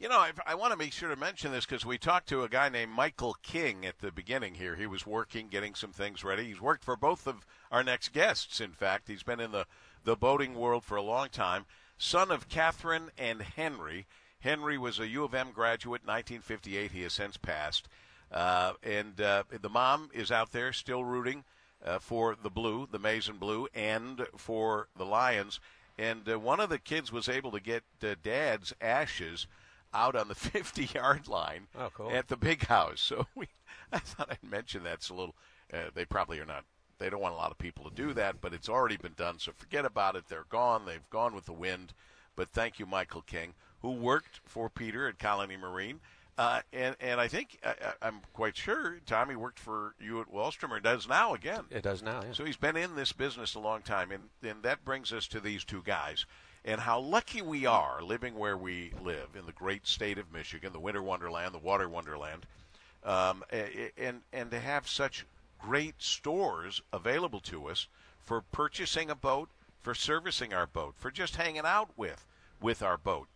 You know, I, I want to make sure to mention this because we talked to a guy named Michael King at the beginning here. He was working, getting some things ready. He's worked for both of our next guests, in fact. He's been in the, the boating world for a long time. Son of Catherine and Henry. Henry was a U of M graduate in 1958. He has since passed. Uh, and uh, the mom is out there still rooting uh, for the blue, the Mason blue, and for the Lions. And uh, one of the kids was able to get uh, dad's ashes out on the 50 yard line oh, cool. at the big house. So we, I thought I'd mention that's a little. Uh, they probably are not. They don't want a lot of people to do that, but it's already been done. So forget about it. They're gone. They've gone with the wind. But thank you, Michael King, who worked for Peter at Colony Marine. Uh, and and I think I, am quite sure Tommy worked for you at Walstrom or does now again. It does now. Yeah. So he's been in this business a long time, and and that brings us to these two guys and how lucky we are living where we live in the great state of Michigan, the winter wonderland, the water wonderland, um, and and to have such great stores available to us for purchasing a boat, for servicing our boat, for just hanging out with with our boat.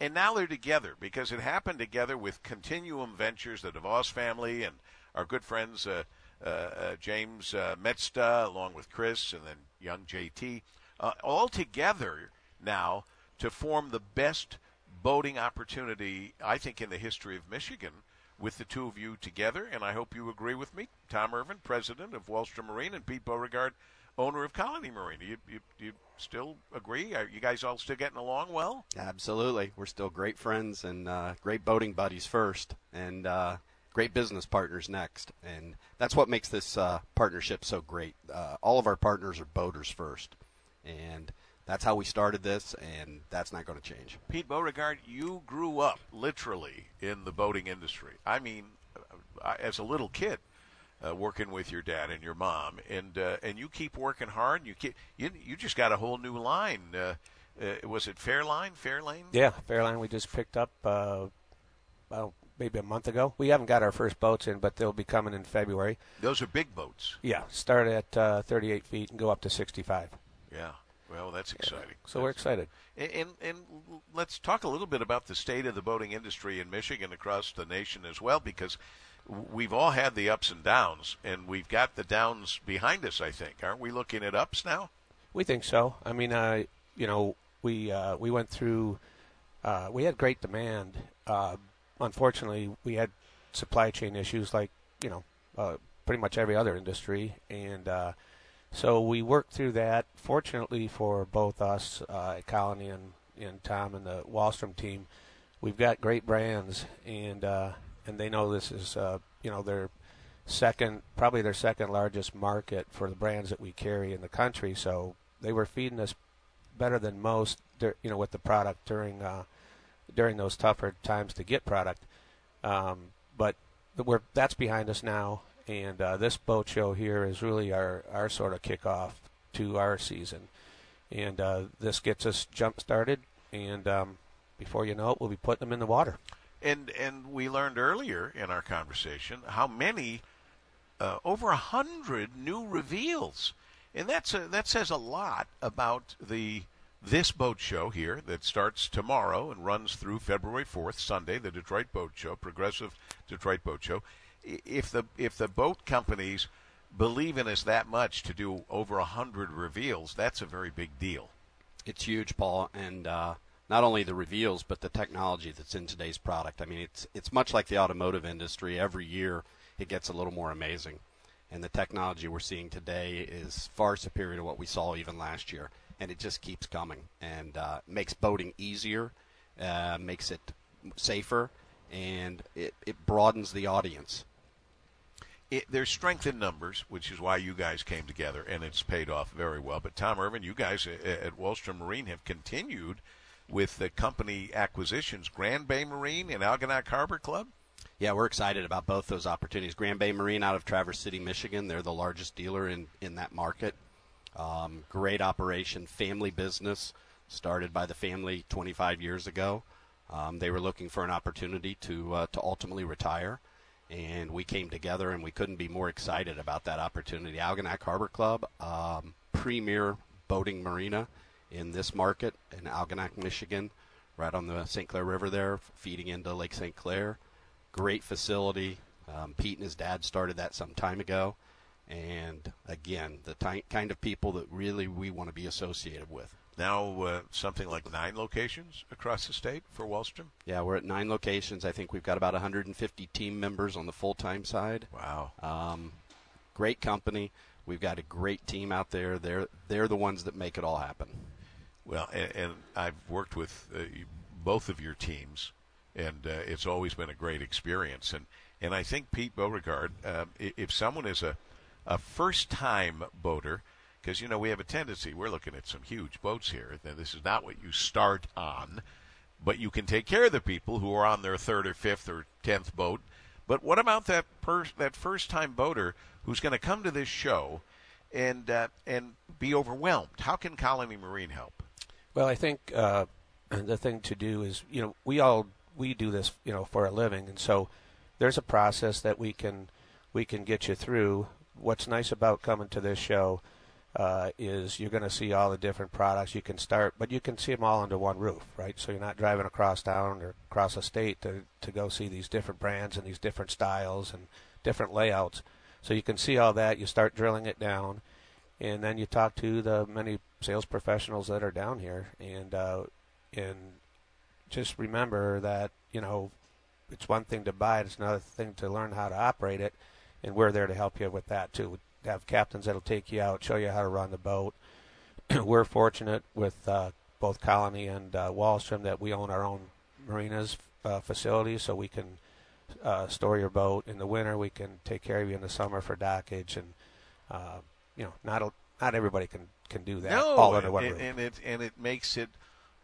And now they're together because it happened together with Continuum Ventures, the DeVos family, and our good friends uh, uh, uh, James uh, Metzda, along with Chris, and then young JT, uh, all together now to form the best boating opportunity, I think, in the history of Michigan with the two of you together. And I hope you agree with me. Tom Ervin, president of Walstrom Marine, and Pete Beauregard, owner of Colony Marine. You, you, you still agree? Are you guys all still getting along well? Absolutely. We're still great friends and uh, great boating buddies first, and uh, great business partners next. And that's what makes this uh, partnership so great. Uh, all of our partners are boaters first. And – that's how we started this, and that's not going to change. Pete Beauregard, you grew up literally in the boating industry. I mean, uh, as a little kid, uh, working with your dad and your mom, and uh, and you keep working hard. You keep you you just got a whole new line. Uh, uh was it Fairline? Fairlane? Yeah, Fairline. We just picked up. Uh, well, maybe a month ago. We haven't got our first boats in, but they'll be coming in February. Those are big boats. Yeah, start at 38 feet and go up to 65. Yeah. Well, that's exciting. So that's, we're excited. And, and, and let's talk a little bit about the state of the boating industry in Michigan across the nation as well, because we've all had the ups and downs, and we've got the downs behind us. I think, aren't we looking at ups now? We think so. I mean, uh, you know, we uh, we went through. Uh, we had great demand. Uh, unfortunately, we had supply chain issues, like you know, uh, pretty much every other industry, and uh, so we worked through that. Fortunately for both us, uh, Colony and, and Tom and the Walstrom team, we've got great brands, and uh, and they know this is uh, you know their second, probably their second largest market for the brands that we carry in the country. So they were feeding us better than most, you know, with the product during uh, during those tougher times to get product. Um, but we're that's behind us now, and uh, this boat show here is really our, our sort of kickoff to our season. And uh, this gets us jump started, and um, before you know it, we'll be putting them in the water. And and we learned earlier in our conversation how many, uh, over a hundred new reveals, and that's a, that says a lot about the this boat show here that starts tomorrow and runs through February 4th, Sunday, the Detroit Boat Show, Progressive Detroit Boat Show if the if the boat companies believe in us that much to do over a hundred reveals, that's a very big deal. It's huge, Paul, and uh, not only the reveals, but the technology that's in today's product. I mean, it's it's much like the automotive industry. Every year, it gets a little more amazing, and the technology we're seeing today is far superior to what we saw even last year, and it just keeps coming and uh, makes boating easier, uh, makes it safer, and it, it broadens the audience it, there's strength in numbers, which is why you guys came together, and it's paid off very well. But Tom Ervin, you guys at Walstrom Marine have continued with the company acquisitions, Grand Bay Marine and Algonac Harbor Club. Yeah, we're excited about both those opportunities. Grand Bay Marine out of Traverse City, Michigan. They're the largest dealer in, in that market. Um, great operation, family business, started by the family 25 years ago. Um, they were looking for an opportunity to uh, to ultimately retire and we came together and we couldn't be more excited about that opportunity. Algonac Harbor Club, um, premier boating marina in this market in Algonac, Michigan. right on the St. Clair River there, feeding into Lake St. Clair. Great facility. Um, Pete and his dad started that some time ago. And again, the ty- kind of people that really we want to be associated with. Now, uh, something like nine locations across the state for Walstrom? Yeah, we're at nine locations. I think we've got about 150 team members on the full time side. Wow. Um, great company. We've got a great team out there. They're they're the ones that make it all happen. Well, and, and I've worked with uh, both of your teams, and uh, it's always been a great experience. And and I think Pete Beauregard, uh, if someone is a a first time boater, because you know we have a tendency we're looking at some huge boats here. And this is not what you start on, but you can take care of the people who are on their third or fifth or tenth boat. But what about that per- that first time boater who's going to come to this show and uh, and be overwhelmed? How can Colony Marine help? Well, I think uh, the thing to do is, you know, we all we do this, you know, for a living, and so there's a process that we can we can get you through. What's nice about coming to this show uh, is you're going to see all the different products. You can start, but you can see them all under one roof, right? So you're not driving across town or across a state to to go see these different brands and these different styles and different layouts. So you can see all that. You start drilling it down, and then you talk to the many sales professionals that are down here, and uh, and just remember that you know it's one thing to buy it; it's another thing to learn how to operate it, and we're there to help you with that too. Have captains that'll take you out, show you how to run the boat. we're fortunate with uh, both Colony and uh, Walstrom that we own our own marinas uh, facilities, so we can uh, store your boat in the winter. We can take care of you in the summer for dockage, and uh, you know, not a, not everybody can can do that no, all under one and, roof. and it and it makes it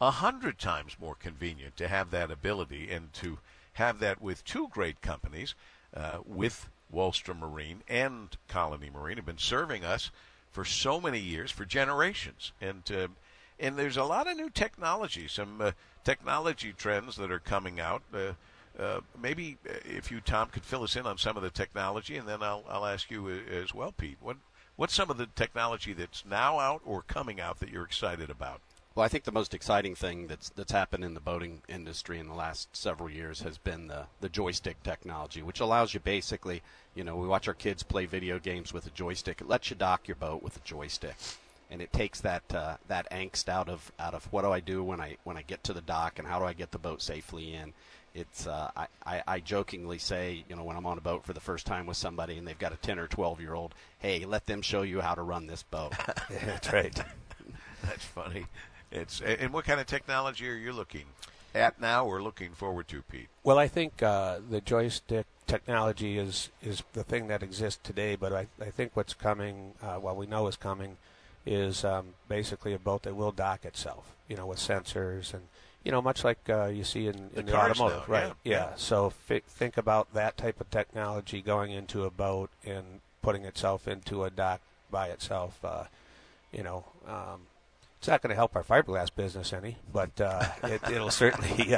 a hundred times more convenient to have that ability and to have that with two great companies, uh, with Walstrom Marine and Colony Marine, have been serving us for so many years, for generations, and uh, and there's a lot of new technology, some uh, technology trends that are coming out. Uh, uh, maybe uh, if you, Tom, could fill us in on some of the technology, and then I'll, I'll ask you uh, as well, Pete. What what's some of the technology that's now out or coming out that you're excited about? Well, I think the most exciting thing that's that's happened in the boating industry in the last several years has been the the joystick technology, which allows you basically, you know, we watch our kids play video games with a joystick. It lets you dock your boat with a joystick, and it takes that uh, that angst out of out of what do I do when I when I get to the dock and how do I get the boat safely in? It's uh, I, I, I jokingly say you know when I'm on a boat for the first time with somebody and they've got a 10 or 12 year old hey let them show you how to run this boat. That's right. That's funny it's and what kind of technology are you looking at now or looking forward to Pete well I think uh, the joystick technology is is the thing that exists today but I, I think what's coming uh, what we know is coming is um, basically a boat that will dock itself you know with sensors and you know, much like uh, you see in, in the, the automotive, now, right? Yeah. yeah. So f- think about that type of technology going into a boat and putting itself into a dock by itself. Uh, you know, um, it's not going to help our fiberglass business any, but uh, it, will certainly,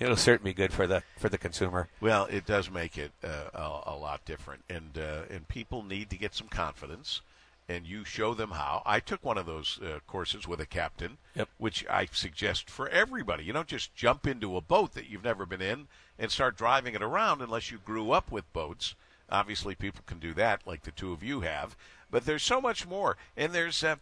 it'll certainly be good for the for the consumer. Well, it does make it uh, a, a, lot different, and uh, and people need to get some confidence and you show them how. I took one of those uh, courses with a captain, yep. which I suggest for everybody. You don't just jump into a boat that you've never been in and start driving it around unless you grew up with boats. Obviously, people can do that, like the two of you have. But there's so much more, and there's uh,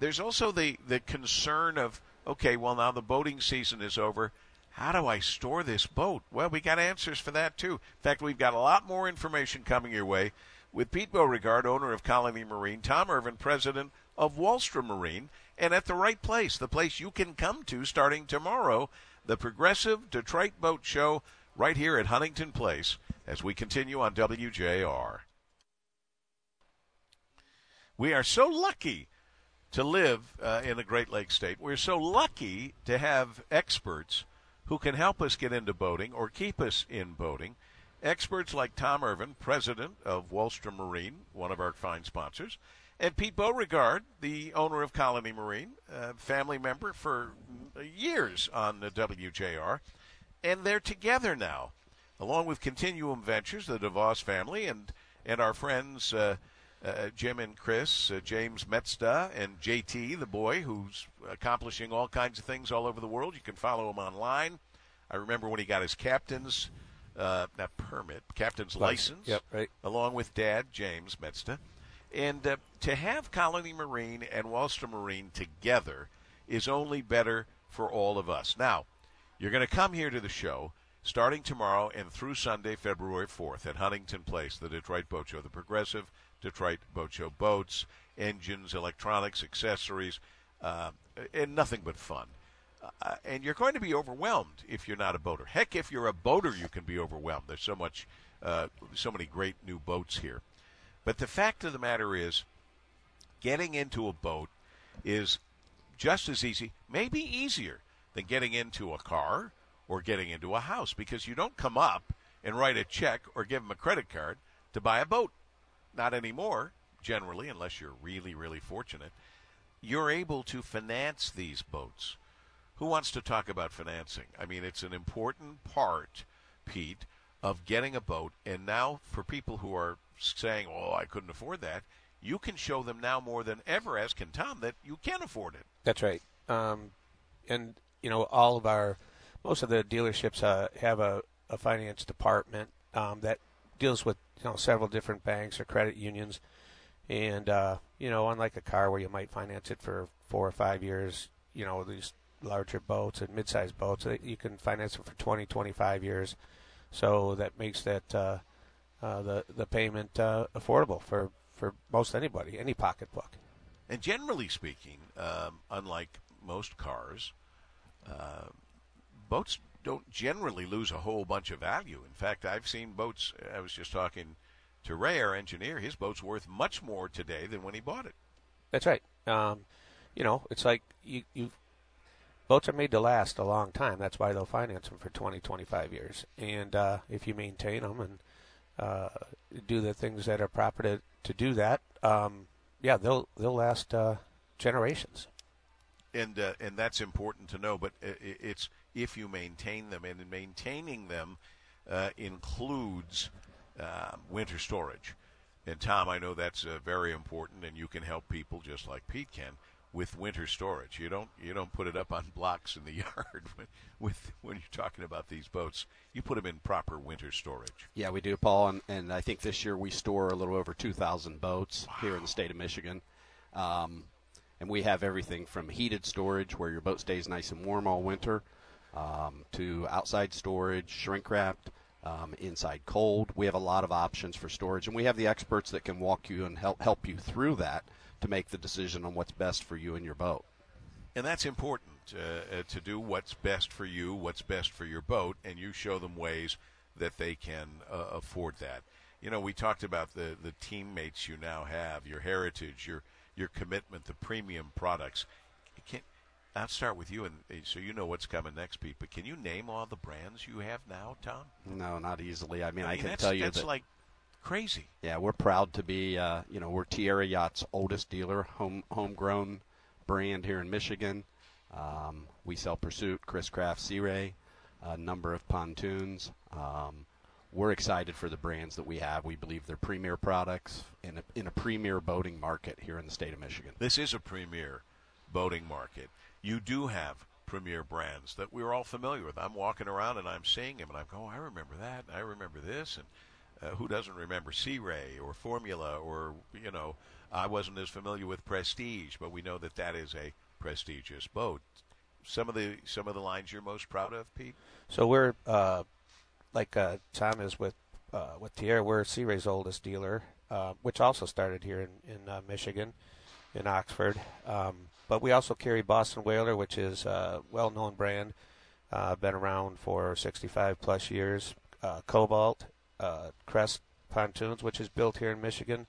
there's also the the concern of okay, well now the boating season is over. How do I store this boat? Well, we got answers for that too. In fact, we've got a lot more information coming your way with Pete Beauregard, owner of Colony Marine, Tom Ervin, president of Walstrom Marine, and at the right place, the place you can come to starting tomorrow, the Progressive Detroit Boat Show, right here at Huntington Place, as we continue on WJR. We are so lucky to live uh, in a Great Lakes state. We're so lucky to have experts who can help us get into boating or keep us in boating. Experts like Tom Ervin, president of Walstrom Marine, one of our fine sponsors, and Pete Beauregard, the owner of Colony Marine, family member for years on the WJR. And they're together now, along with Continuum Ventures, the DeVos family, and, and our friends uh, uh, Jim and Chris, uh, James Metzda, and JT, the boy who's accomplishing all kinds of things all over the world. You can follow him online. I remember when he got his captain's uh, not permit, captain's license, Yep, right. along with Dad James Metzda, and uh, to have Colony Marine and Walstrom Marine together is only better for all of us. Now, you're going to come here to the show starting tomorrow and through Sunday, February 4th, at Huntington Place, the Detroit Boat Show, the Progressive Detroit Boat Show. Boats, engines, electronics, accessories, uh, and nothing but fun. Uh, and you're going to be overwhelmed if you're not a boater. Heck, if you're a boater, you can be overwhelmed. There's so much, uh, so many great new boats here. But the fact of the matter is, getting into a boat is just as easy, maybe easier, than getting into a car or getting into a house because you don't come up and write a check or give them a credit card to buy a boat. Not anymore, generally, unless you're really, really fortunate. You're able to finance these boats. Who wants to talk about financing? I mean, it's an important part, Pete, of getting a boat. And now, for people who are saying, oh, I couldn't afford that, you can show them now more than ever, as can Tom, that you can afford it. That's right. Um, and you know, all of our most of the dealerships uh, have a, a finance department um, that deals with you know several different banks or credit unions, and uh, you know, unlike a car where you might finance it for four or five years, you know, these larger boats and mid-sized boats, you can finance them for 20, 25 years. So that makes that uh, uh, the the payment uh, affordable for for most anybody, any pocketbook. And generally speaking, um, unlike most cars, uh, boats don't generally lose a whole bunch of value. In fact, I've seen boats. I was just talking to Ray, our engineer. His boat's worth much more today than when he bought it. That's right. Um, you know, it's like you you boats are made to last a long time. That's why they'll finance them for 20, 25 years. And uh, if you maintain them and uh, do the things that are proper to, to do that, um, yeah, they'll they'll last uh, generations. And uh, and that's important to know. But it's if you maintain them, and maintaining them uh, includes uh, winter storage. And Tom, I know that's uh, very important, and you can help people just like Pete can with winter storage. You don't you don't put it up on blocks in the yard with, with when you're talking about these boats. You put them in proper winter storage. Yeah, we do, Paul, and, and I think this year we store a little over 2,000 boats wow. here in the state of Michigan. Um, and we have everything from heated storage, where your boat stays nice and warm all winter, um, to outside storage, shrink wrapped, um, inside cold. We have a lot of options for storage, and we have the experts that can walk you and help help you through that to make the decision on what's best for you and your boat. And that's important uh, uh, to do what's best for you, what's best for your boat, and you show them ways that they can uh, afford that. You know, we talked about the the teammates you now have, your heritage, your your commitment the premium products. I'll start with you, and uh, so you know what's coming next, Pete. But can you name all the brands you have now, Tom? No, not easily. I mean, I, mean, can tell you that's that like crazy. Yeah, we're proud to be. Uh, you know, we're Tiara Yacht's oldest dealer, home homegrown brand here in Michigan. Um, we sell Pursuit, Chris Craft, Sea Ray, a number of pontoons. Um, we're excited for the brands that we have. We believe they're premier products in a, in a premier boating market here in the state of Michigan. This is a premier boating market. You do have premier brands that we're all familiar with. I'm walking around and I'm seeing them, and I'm going, oh, I remember that, and I remember this, and uh, who doesn't remember Sea Ray or Formula or you know I wasn't as familiar with Prestige, but we know that that is a prestigious boat. Some of the some of the lines you're most proud of, Pete. So we're uh, like uh, Tom is with uh, with Tiara. We're Sea Ray's oldest dealer, uh, which also started here in in uh, Michigan, in Oxford. Um, but we also carry Boston Whaler, which is a well-known brand, uh, been around for 65 plus years. Cobalt uh, Crest pontoons, which is built here in Michigan.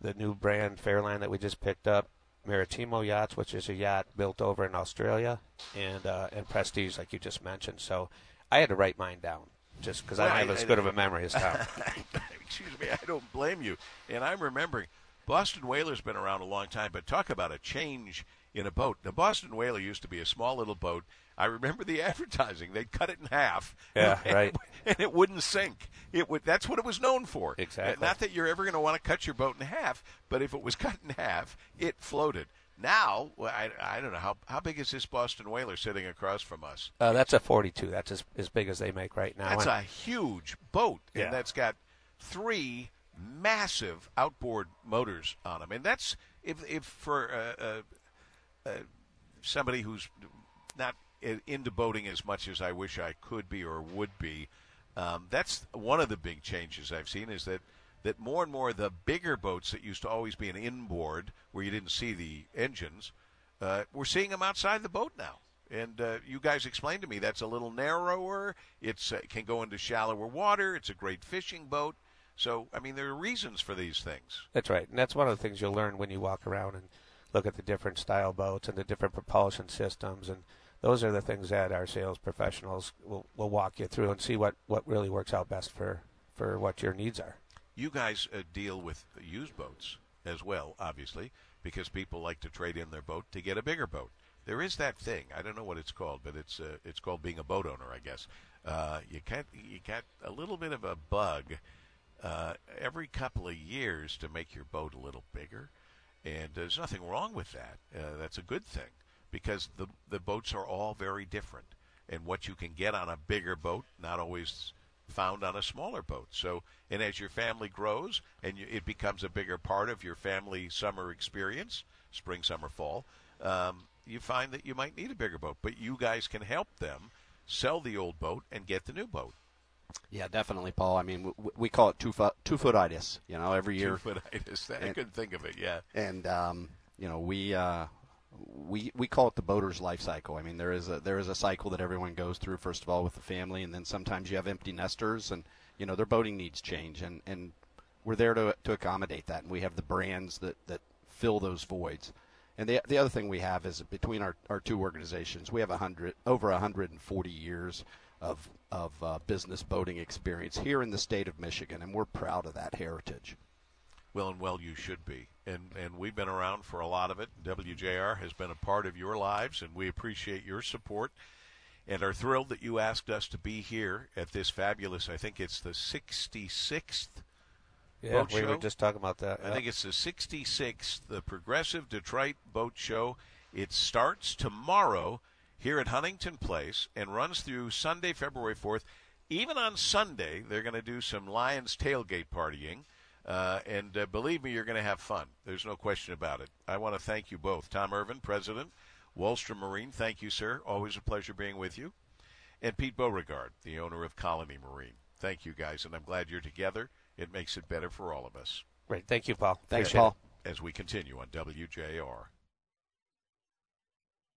The new brand Fairline that we just picked up, Maritimo yachts, which is a yacht built over in Australia, and uh, and Prestige, like you just mentioned. So I had to write mine down just because well, I have I, as I, good of a memory as Tom. Excuse me, I don't blame you. And I'm remembering Boston Whaler's been around a long time, but talk about a change in a boat. The Boston Whaler used to be a small little boat I remember the advertising. They'd cut it in half. Yeah, and, right. And it wouldn't sink. It would. That's what it was known for. Exactly. Not that you're ever going to want to cut your boat in half, but if it was cut in half, it floated. Now, I, I don't know how how big is this Boston whaler sitting across from us? Uh, that's a 42. That's as, as big as they make right now. That's And- a huge boat, Yeah. and that's got three massive outboard motors on them. And that's if if for uh, uh, uh, somebody who's not into boating as much as I wish I could be or would be, um, that's one of the big changes I've seen is that. That more and more the bigger boats that used to always be an inboard where you didn't see the engines, uh, we're seeing them outside the boat now. And uh, you guys explained to me that's a little narrower. It's uh, can go into shallower water. It's a great fishing boat. So I mean, there are reasons for these things. That's right, and that's one of the things you'll learn when you walk around and look at the different style boats and the different propulsion systems, and those are the things that our sales professionals will, will walk you through and see what, what really works out best for, for what your needs are. You guys uh, deal with used boats as well, obviously, because people like to trade in their boat to get a bigger boat. There is that thing. I don't know what it's called, but it's uh, it's called being a boat owner, I guess. Uh, you got you got a little bit of a bug uh, every couple of years to make your boat a little bigger, and there's nothing wrong with that. Uh, that's a good thing because the the boats are all very different, and what you can get on a bigger boat not always found on a smaller boat. So, and as your family grows and you, it becomes a bigger part of your family summer experience, spring, summer, fall, um, you find that you might need a bigger boat. But you guys can help them sell the old boat and get the new boat. Yeah, definitely, Paul. I mean, w- we call it two foot two footitis. You know, every year, Two-footitis. I And- couldn't think of it. Yeah. and um, you know we uh, we we call it the boater's life cycle. I mean, there is a there is a cycle that everyone goes through. First of all, with the family, and then sometimes you have empty nesters, and you know their boating needs change, and and we're there to to accommodate that, and we have the brands that that fill those voids. And the the other thing we have is between our, our two organizations, we have a hundred over 140 years of of uh, business boating experience here in the state of Michigan, and we're proud of that heritage. Well, and well, you should be. And and we've been around for a lot of it. WJR has been a part of your lives, and we appreciate your support. And are thrilled that you asked us to be here at this fabulous. I think it's the 66th. Yeah, Boat we show? were just talking about that. I think it's the 66th, the Progressive Detroit Boat Show. It starts tomorrow here at Huntington Place and runs through Sunday, February 4th. Even on Sunday, they're going to do some Lions tailgate partying. Uh, and uh, believe me, you're going to have fun. There's no question about it. I want to thank you both. Tom Ervin, President, Walstrom Marine, thank you, sir. Always a pleasure being with you. And Pete Beauregard, the owner of Colony Marine. Thank you, guys, and I'm glad you're together. It makes it better for all of us Great. Thank you, Paul. Thanks, Appreciate it. Paul. as we continue on WJR.